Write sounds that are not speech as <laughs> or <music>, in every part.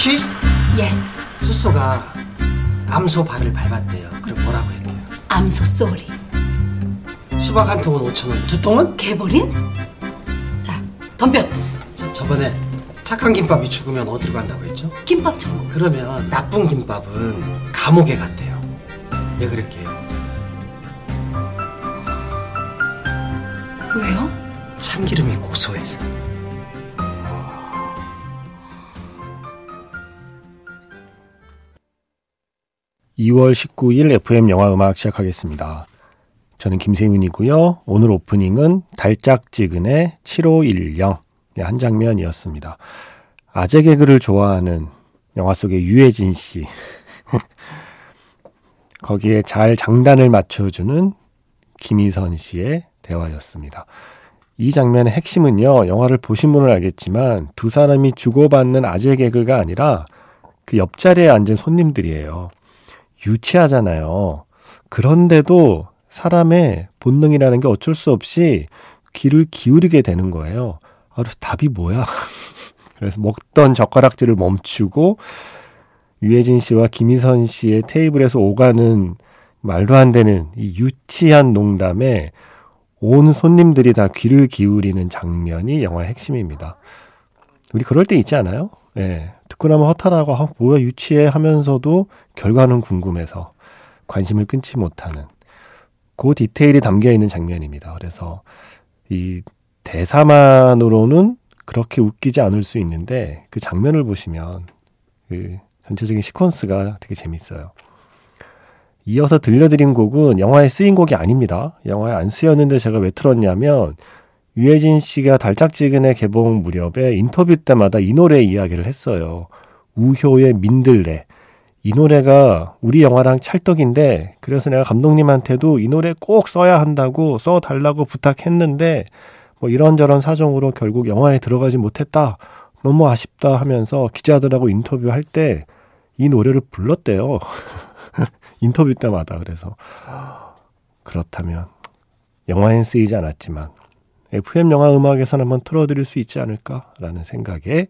키스? Yes. 수소가 암소 발을 밟았대요. 그럼 뭐라고 할게요? 암소 sorry. 수박 한 통은 5천 원, 두 통은? 게보린? 자, 덤벼. 저, 저번에 착한 김밥이 죽으면 어디로 간다고 했죠? 김밥 천국. 그러면 나쁜 김밥은 감옥에 갔대요. 왜 그럴게요? 왜요? 참기름이 고소해서. (2월 19일) FM 영화 음악 시작하겠습니다. 저는 김세윤이고요. 오늘 오프닝은 달짝지근의 7510의 한 장면이었습니다. 아재 개그를 좋아하는 영화 속의 유해진 씨. <laughs> 거기에 잘 장단을 맞춰주는 김희선 씨의 대화였습니다. 이 장면의 핵심은요, 영화를 보신 분은 알겠지만 두 사람이 주고받는 아재 개그가 아니라 그 옆자리에 앉은 손님들이에요. 유치하잖아요. 그런데도 사람의 본능이라는 게 어쩔 수 없이 귀를 기울이게 되는 거예요. 아, 답이 뭐야? <laughs> 그래서 먹던 젓가락질을 멈추고 유해진 씨와 김희선 씨의 테이블에서 오가는 말도 안 되는 이 유치한 농담에 온 손님들이 다 귀를 기울이는 장면이 영화의 핵심입니다. 우리 그럴 때 있지 않아요? 예. 네. 듣고 나면 허탈하고, 아, 뭐야, 유치해 하면서도 결과는 궁금해서 관심을 끊지 못하는. 그 디테일이 담겨 있는 장면입니다. 그래서 이 대사만으로는 그렇게 웃기지 않을 수 있는데 그 장면을 보시면 그 전체적인 시퀀스가 되게 재밌어요. 이어서 들려드린 곡은 영화에 쓰인 곡이 아닙니다. 영화에 안 쓰였는데 제가 왜 틀었냐면 유해진 씨가 달짝지근의 개봉 무렵에 인터뷰 때마다 이 노래 이야기를 했어요. 우효의 민들레. 이 노래가 우리 영화랑 찰떡인데 그래서 내가 감독님한테도 이 노래 꼭 써야 한다고 써달라고 부탁했는데 뭐 이런저런 사정으로 결국 영화에 들어가지 못했다. 너무 아쉽다 하면서 기자들하고 인터뷰할 때 이 노래를 불렀대요. <laughs> 인터뷰 때마다 그래서 그렇다면 영화엔 쓰이지 않았지만 FM 영화 음악에서는 한번 틀어드릴 수 있지 않을까라는 생각에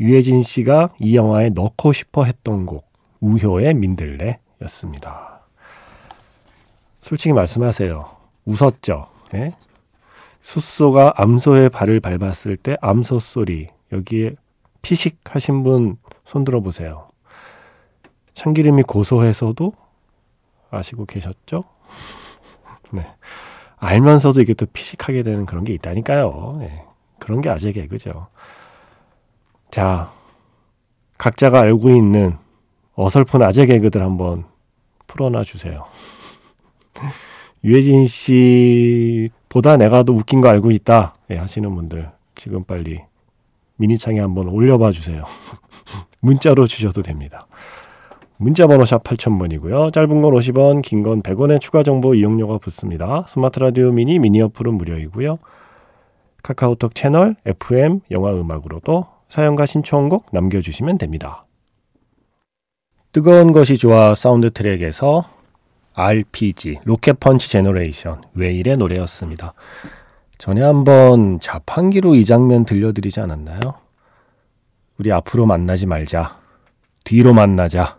유해진 씨가 이 영화에 넣고 싶어 했던 곡 우효의 민들레였습니다. 솔직히 말씀하세요. 웃었죠? 네? 숫소가 암소의 발을 밟았을 때 암소 소리 여기에 피식하신 분 손들어 보세요. 참기름이 고소해서도 아시고 계셨죠? <laughs> 네. 알면서도 이게 또 피식하게 되는 그런 게 있다니까요. 네. 그런 게 아재 개그죠. 자, 각자가 알고 있는 어설픈 아재 개그들 한번 풀어놔 주세요. <laughs> 유해진 씨보다 내가 더 웃긴 거 알고 있다 예, 하시는 분들 지금 빨리 미니창에 한번 올려봐 주세요. <laughs> 문자로 주셔도 됩니다. 문자번호 샵 8000번이고요. 짧은 건 50원, 긴 건 100원의 추가 정보 이용료가 붙습니다. 스마트 라디오 미니 미니 어플은 무료이고요. 카카오톡 채널 FM 영화 음악으로도 사연과 신청곡 남겨주시면 됩니다. 뜨거운 것이 좋아 사운드 트랙에서 RPG Rocket Punch Generation 웨일의 노래였습니다. 전에 한번 자판기로 이 장면 들려드리지 않았나요? 우리 앞으로 만나지 말자. 뒤로 만나자.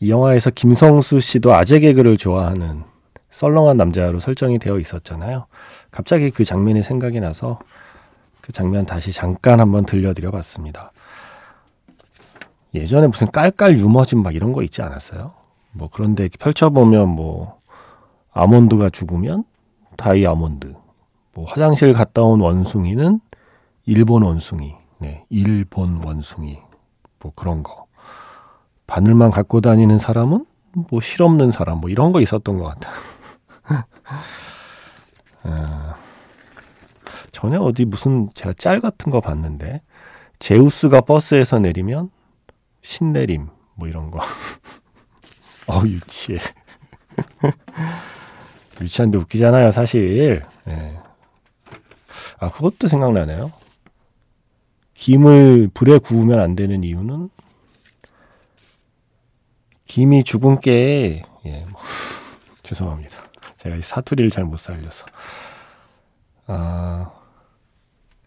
이 영화에서 김성수 씨도 아재 개그를 좋아하는 썰렁한 남자로 설정이 되어 있었잖아요. 갑자기 그 장면이 생각이 나서 그 장면 다시 잠깐 한번 들려드려 봤습니다. 예전에 무슨 깔깔 유머진 막 이런 거 있지 않았어요? 뭐 그런데 펼쳐보면 뭐 아몬드가 죽으면 다이 아몬드 뭐 화장실 갔다 온 원숭이는 일본 원숭이 네 일본 원숭이 뭐 그런 거 바늘만 갖고 다니는 사람은 뭐 실없는 사람 뭐 이런 거 있었던 것 같아 아, <laughs> 전에 어디 무슨 제가 짤 같은 거 봤는데 제우스가 버스에서 내리면 신내림 뭐 이런 거. <laughs> 어 유치해. <laughs> 유치한데 웃기잖아요, 사실. 네. 아 그것도 생각나네요. 김을 불에 구우면 안 되는 이유는 김이 죽은 깨에 예, 뭐, 죄송합니다. 제가 이 사투리를 잘 못 살려서 아,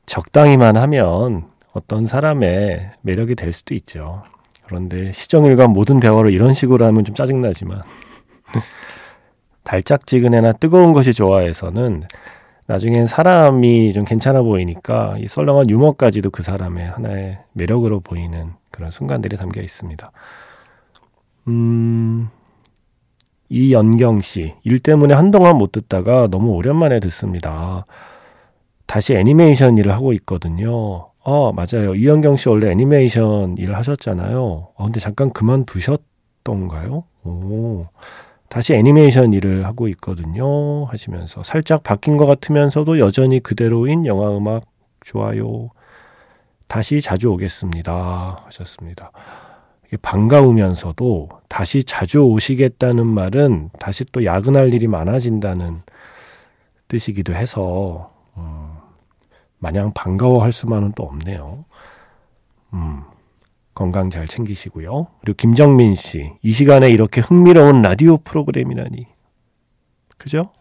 적당히만 하면 어떤 사람의 매력이 될 수도 있죠. 그런데 시정일과 모든 대화를 이런 식으로 하면 좀 짜증나지만 <laughs> 달짝지근해나 뜨거운 것이 좋아해서는 나중엔 사람이 좀 괜찮아 보이니까 이 썰렁한 유머까지도 그 사람의 하나의 매력으로 보이는 그런 순간들이 담겨 있습니다. 음, 이연경 씨, 일 때문에 한동안 못 듣다가 너무 오랜만에 듣습니다. 다시 애니메이션 일을 하고 있거든요. 아, 맞아요. 이연경 씨 원래 애니메이션 일을 하셨잖아요. 아, 근데 잠깐 그만두셨던가요? 오. 다시 애니메이션 일을 하고 있거든요. 하시면서 살짝 바뀐 것 같으면서도 여전히 그대로인 영화 음악 좋아요. 다시 자주 오겠습니다. 하셨습니다. 반가우면서도 다시 자주 오시겠다는 말은 다시 또 야근할 일이 많아진다는 뜻이기도 해서 음, 마냥 반가워할 수만은 또 없네요. 음, 건강 잘 챙기시고요. 그리고 김정민 씨, 이 시간에 이렇게 흥미로운 라디오 프로그램이라니. 그죠?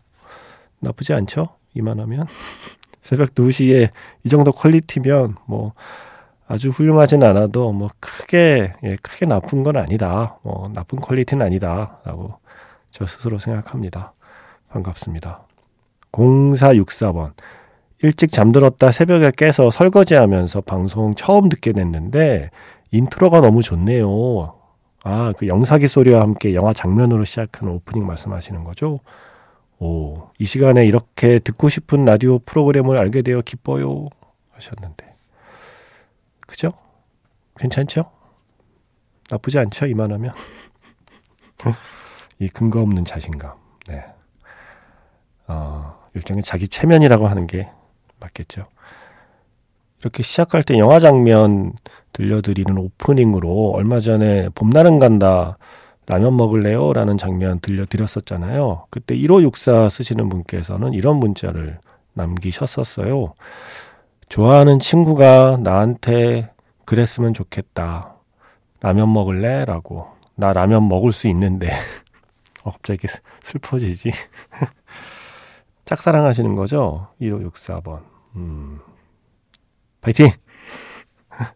나쁘지 않죠? 이만하면. <laughs> 새벽 2시에 이 정도 퀄리티면 뭐 아주 훌륭하진 않아도 뭐 크게 예, 크게 나쁜 건 아니다. 뭐 나쁜 퀄리티는 아니다라고 저 스스로 생각합니다. 반갑습니다. 0464번. 일찍 잠들었다 새벽에 깨서 설거지하면서 방송 처음 듣게 됐는데 인트로가 너무 좋네요. 아, 그 영사기 소리와 함께 영화 장면으로 시작하는 오프닝 말씀하시는 거죠? 오, 이 시간에 이렇게 듣고 싶은 라디오 프로그램을 알게 되어 기뻐요. 하셨는데. 그죠? 괜찮죠? 나쁘지 않죠? 이만하면. 이 근거 없는 자신감. 네. 어, 일종의 자기 최면이라고 하는 게 맞겠죠. 이렇게 시작할 때 영화 장면 들려드리는 오프닝으로 얼마 전에 봄날은 간다 라면 먹을래요? 라는 장면 들려드렸었잖아요. 그때 1564 쓰시는 분께서는 이런 문자를 남기셨었어요. 좋아하는 친구가 나한테 그랬으면 좋겠다. 라면 먹을래? 라고. 나 라면 먹을 수 있는데. <laughs> 어, 갑자기 슬퍼지지. <laughs> 짝사랑 하시는 거죠? 1564번. 음. 파이팅! <laughs>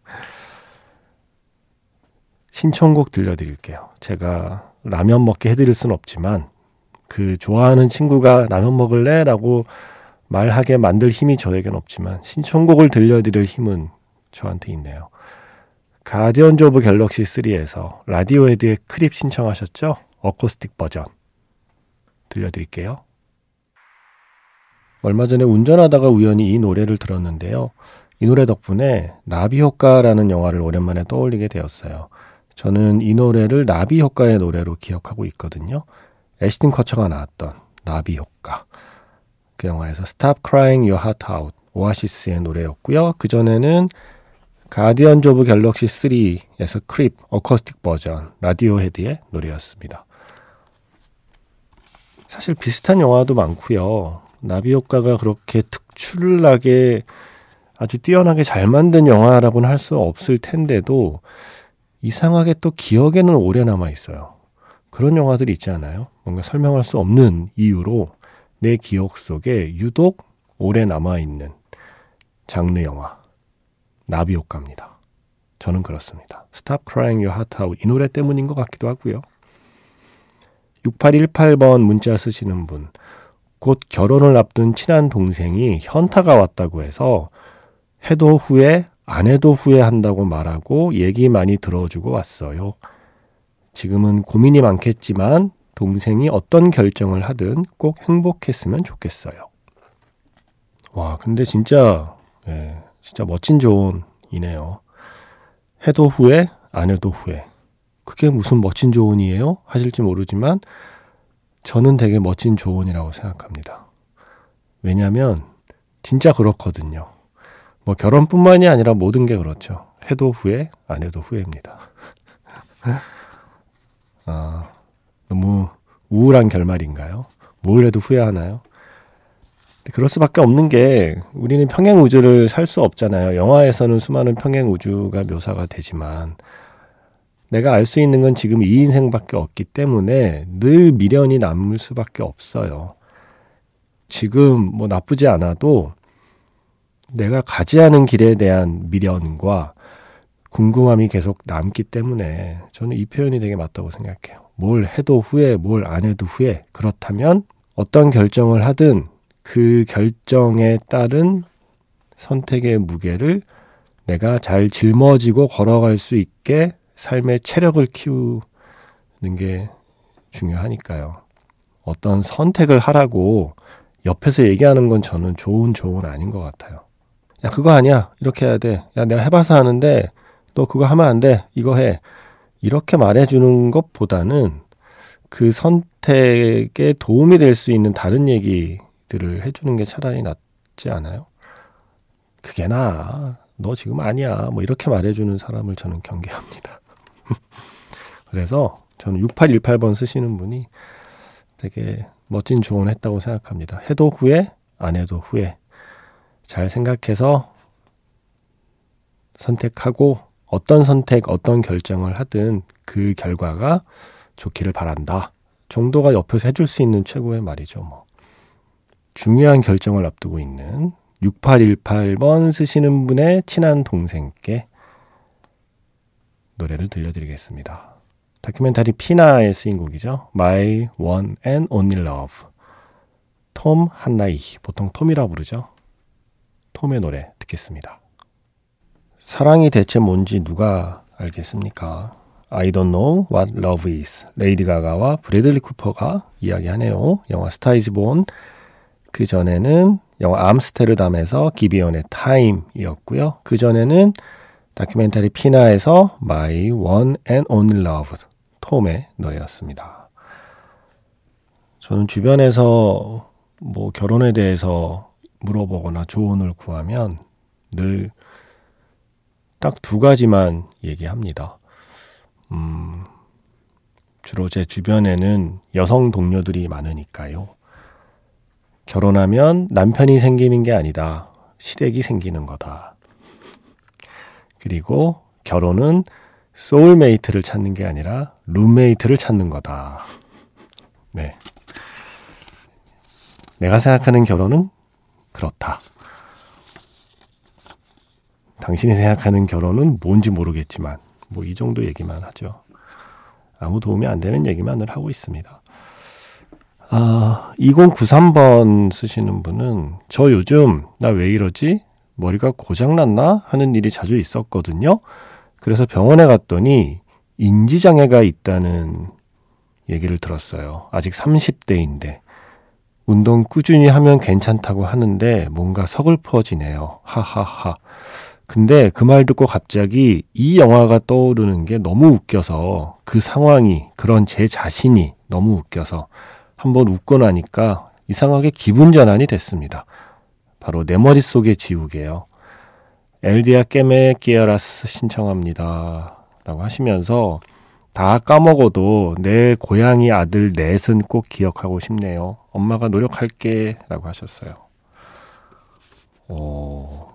신청곡 들려드릴게요. 제가 라면 먹게 해드릴 순 없지만, 그 좋아하는 친구가 라면 먹을래? 라고 말하게 만들 힘이 저에겐 없지만, 신청곡을 들려드릴 힘은 저한테 있네요. 가디언즈 오브 갤럭시 3에서 라디오헤드의 Creep 신청하셨죠? 어코스틱 버전. 들려드릴게요. 얼마 전에 운전하다가 우연히 이 노래를 들었는데요. 이 노래 덕분에 나비 효과라는 영화를 오랜만에 떠올리게 되었어요. 저는 이 노래를 나비 효과의 노래로 기억하고 있거든요. 애시튼 커처가 나왔던 나비 효과. 그 영화에서 Stop Crying Your Heart Out 오아시스의 노래였고요. 그 전에는 가디언즈 오브 갤럭시 3에서 Creep Acoustic 버전 라디오 헤드의 노래였습니다. 사실 비슷한 영화도 많고요. 나비 효과가 그렇게 특출나게 아주 뛰어나게 잘 만든 영화라고는 할 수 없을 텐데도 이상하게 또 기억에는 오래 남아 있어요. 그런 영화들이 있지 않아요? 뭔가 설명할 수 없는 이유로 내 기억 속에 유독 오래 남아 있는 장르 영화. 나비 효과입니다. 저는 그렇습니다. Stop Crying Your Heart Out 이 노래 때문인 것 같기도 하고요. 6818번 문자 쓰시는 분. 곧 결혼을 앞둔 친한 동생이 현타가 왔다고 해서 해도 후회, 안 해도 후회한다고 말하고 얘기 많이 들어주고 왔어요. 지금은 고민이 많겠지만 동생이 어떤 결정을 하든 꼭 행복했으면 좋겠어요. 와, 근데 진짜, 예, 진짜 멋진 조언이네요. 해도 후회, 안 해도 후회. 그게 무슨 멋진 조언이에요? 하실지 모르지만 저는 되게 멋진 조언이라고 생각합니다. 왜냐하면 진짜 그렇거든요. 뭐 결혼뿐만이 아니라 모든 게 그렇죠. 해도 후회, 안 해도 후회입니다. <laughs> 아, 너무 우울한 결말인가요? 뭘 해도 후회하나요? 그럴 수밖에 없는 게 우리는 평행 우주를 살 수 없잖아요. 영화에서는 수많은 평행 우주가 묘사가 되지만 내가 알 수 있는 건 지금 이 인생밖에 없기 때문에 늘 미련이 남을 수밖에 없어요. 지금 뭐 나쁘지 않아도 내가 가지 않은 길에 대한 미련과 궁금함이 계속 남기 때문에 저는 이 표현이 되게 맞다고 생각해요. 뭘 해도 후회, 뭘 안 해도 후회. 그렇다면 어떤 결정을 하든 그 결정에 따른 선택의 무게를 내가 잘 짊어지고 걸어갈 수 있게 삶의 체력을 키우는 게 중요하니까요. 어떤 선택을 하라고 옆에서 얘기하는 건 저는 좋은 조언 아닌 것 같아요. 야, 그거 아니야. 이렇게 해야 돼. 야, 내가 해봐서 하는데 너 그거 하면 안 돼. 이거 해. 이렇게 말해주는 것보다는 그 선택에 도움이 될 수 있는 다른 얘기들을 해주는 게 차라리 낫지 않아요? 그게 나아. 너 지금 아니야. 뭐 이렇게 말해주는 사람을 저는 경계합니다. <laughs> 그래서 저는 6818번 쓰시는 분이 되게 멋진 조언 했다고 생각합니다. 해도 후회, 안 해도 후회. 잘 생각해서 선택하고 어떤 선택, 어떤 결정을 하든 그 결과가 좋기를 바란다. 정도가 옆에서 해줄 수 있는 최고의 말이죠, 뭐. 중요한 결정을 앞두고 있는 6818번 쓰시는 분의 친한 동생께 노래를 들려드리겠습니다. 다큐멘터리 피나에 쓰인 곡이죠. My One and Only Love. 톰 한나이. 보통 톰이라고 부르죠. 톰의 노래 듣겠습니다. 사랑이 대체 뭔지 누가 알겠습니까? I don't know what love is. 레이디 가가와 브래들리 쿠퍼가 이야기하네요. 영화 스타 이즈 본. 그 전에는 영화 암스테르담에서 기비온의 Time이었고요. 그 전에는 다큐멘터리 피나에서 My One and Only Love 톰의 노래였습니다. 저는 주변에서 뭐 결혼에 대해서 물어보거나 조언을 구하면 늘 딱 두 가지만 얘기합니다. 음, 주로 제 주변에는 여성 동료들이 많으니까요. 결혼하면 남편이 생기는 게 아니다. 시댁이 생기는 거다. 그리고 결혼은 소울메이트를 찾는 게 아니라 룸메이트를 찾는 거다. 네. 내가 생각하는 결혼은 그렇다. 당신이 생각하는 결혼은 뭔지 모르겠지만, 뭐 이 정도 얘기만 하죠. 아무 도움이 안 되는 얘기만을 하고 있습니다. 아, 2093번 쓰시는 분은 저 요즘 나 왜 이러지? 머리가 고장났나? 하는 일이 자주 있었거든요. 그래서 병원에 갔더니 인지장애가 있다는 얘기를 들었어요. 아직 30대인데. 운동 꾸준히 하면 괜찮다고 하는데 뭔가 서글퍼지네요. 하하하. 근데 그 말 듣고 갑자기 이 영화가 떠오르는 게 너무 웃겨서 그 상황이 그런 제 자신이 너무 웃겨서 한번 웃고 나니까 이상하게 기분 전환이 됐습니다. 바로 내 머릿속의 지우개요. 엘디아 깨메 끼어라스 신청합니다. 라고 하시면서 다 까먹어도 내 고양이 아들 넷은 꼭 기억하고 싶네요. 엄마가 노력할게. 라고 하셨어요. 오,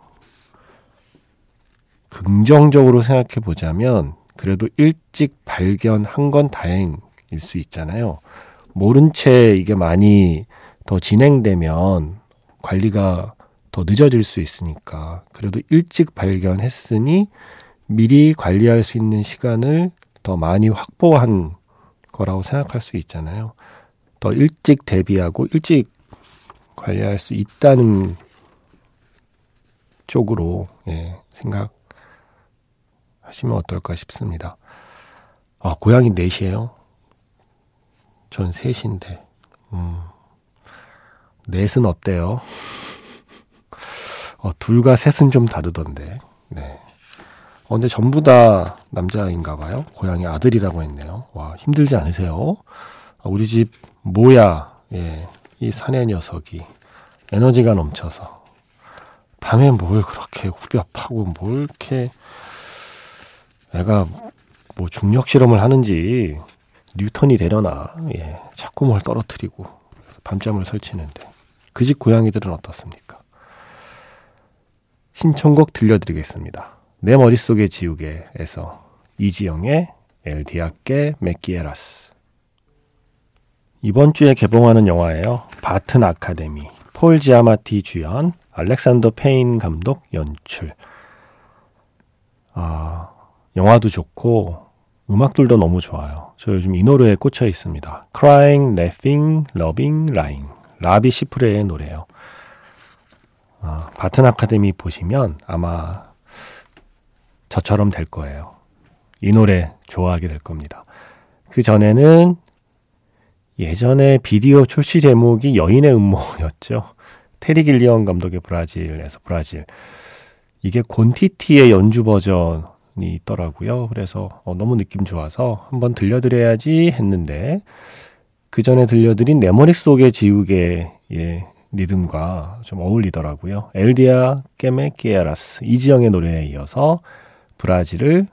긍정적으로 생각해 보자면 그래도 일찍 발견한 건 다행일 수 있잖아요. 모른 채 이게 많이 더 진행되면 관리가 더 늦어질 수 있으니까 그래도 일찍 발견했으니 미리 관리할 수 있는 시간을 더 많이 확보한 거라고 생각할 수 있잖아요. 더 일찍 대비하고 일찍 관리할 수 있다는 쪽으로 예, 생각 하시면 어떨까 싶습니다. 아, 고양이 넷이에요? 전 셋인데. 음, 넷은 어때요? 어, 둘과 셋은 좀 다르던데. 네. 어, 근데 전부 다 남자인가 봐요. 고양이 아들이라고 했네요. 와, 힘들지 않으세요? 아, 우리 집 모야, 예, 이 사내 녀석이 에너지가 넘쳐서 밤에 뭘 그렇게 후벼 파고 뭘 이렇게 애가 뭐 중력 실험을 하는지 뉴턴이 되려나 예, 자꾸 뭘 떨어뜨리고 밤잠을 설치는데 그 집 고양이들은 어떻습니까? 신청곡 들려드리겠습니다. 내 머릿속의 지우개에서 이지영의 엘디아께 메키에라스 이번 주에 개봉하는 영화예요. 바튼 아카데미 폴 지아마티 주연, 알렉산더 페인 감독 연출. 아, 영화도 좋고 음악들도 너무 좋아요. 저 요즘 이 노래에 꽂혀 있습니다. Crying, Laughing, Loving, Lying. 라비 시프레의 노래예요. 아, 바튼 아카데미 보시면 아마 저처럼 될 거예요. 이 노래 좋아하게 될 겁니다. 그 전에는 예전에 비디오 출시 제목이 여인의 음모였죠. <laughs> 테리 길리언 감독의 브라질에서 브라질. 이게 곤티티의 연주 버전이 있더라고요. 그래서 어, 너무 느낌 좋아서 한번 들려드려야지 했는데 그 전에 들려드린 내 머릿속의 지우개의 리듬과 좀 어울리더라고요. 엘디아 깨메키에라스 이지영의 노래에 이어서 브라질을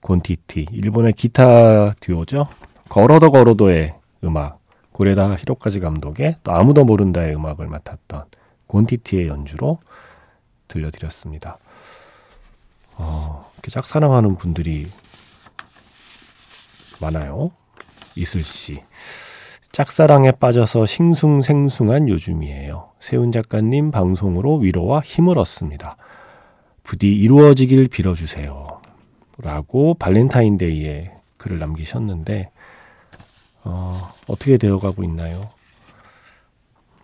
곤티티 일본의 기타 듀오죠. 걸어도 걸어도의 음악 고레다 히로카즈 감독의 또 아무도 모른다의 음악을 맡았던 곤티티의 연주로 들려드렸습니다. 어, 이렇게 짝사랑하는 분들이 많아요. 이슬 씨. 짝사랑에 빠져서 싱숭생숭한 요즘이에요. 세훈 작가님 방송으로 위로와 힘을 얻습니다. 부디 이루어지길 빌어주세요. 라고 발렌타인데이에 글을 남기셨는데, 어, 어떻게 되어가고 있나요?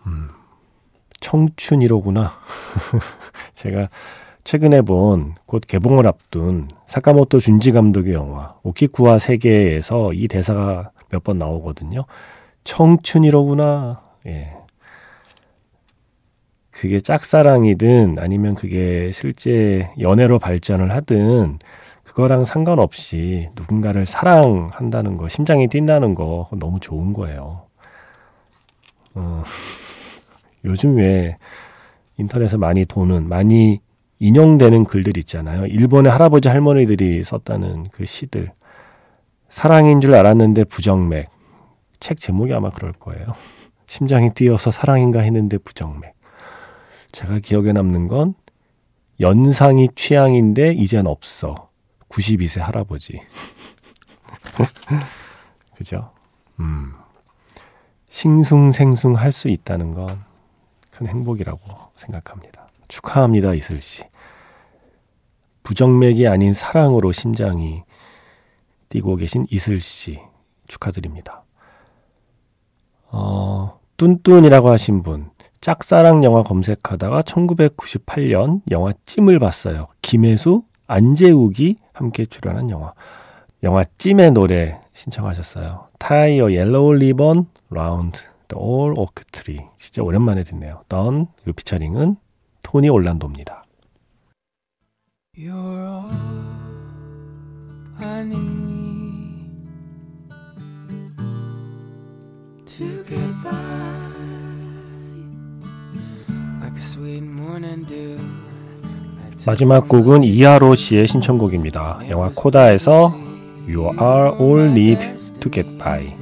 음, 청춘이로구나. <laughs> 제가 최근에 본 곧 개봉을 앞둔 사카모토 준지 감독의 영화 오키쿠와 세계에서 이 대사가 몇 번 나오거든요. 청춘이로구나. 예. 그게 짝사랑이든 아니면 그게 실제 연애로 발전을 하든 그거랑 상관없이 누군가를 사랑한다는 거, 심장이 뛴다는 거 너무 좋은 거예요. 어, <laughs> 요즘 왜 인터넷에 많이 도는, 많이 인용되는 글들 있잖아요. 일본의 할아버지 할머니들이 썼다는 그 시들. 사랑인 줄 알았는데 부정맥. 책 제목이 아마 그럴 거예요. <laughs> 심장이 뛰어서 사랑인가 했는데 부정맥. 제가 기억에 남는 건 연상이 취향인데 이젠 없어. 92세 할아버지. <laughs> 그죠? 음. 싱숭생숭 할 수 있다는 건 큰 행복이라고 생각합니다. 축하합니다, 이슬 씨. 부정맥이 아닌 사랑으로 심장이 뛰고 계신 이슬 씨 축하드립니다. 어, 뚠뚠이라고 하신 분, 짝사랑 영화 검색하다가 1998년 영화 찜을 봤어요. 김혜수, 안재욱이 함께 출연한 영화. 영화 찜의 노래 신청하셨어요. 타이어 옐로우 리본 라운드 The All Oak Tree. 진짜 오랜만에 듣네요. 던, 이 피처링은 토니 올란도입니다. To get by like a sweet morning dew. 마지막 곡은 이하로 씨의 신청곡입니다. 영화 코다에서 You Are All Need to Get By.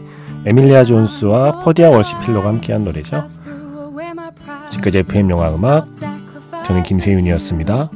에밀리아 존스와 퍼디아 월시필러가 함께한 노래죠. 지금까지 FM 영화 음악 저는 김세윤이었습니다.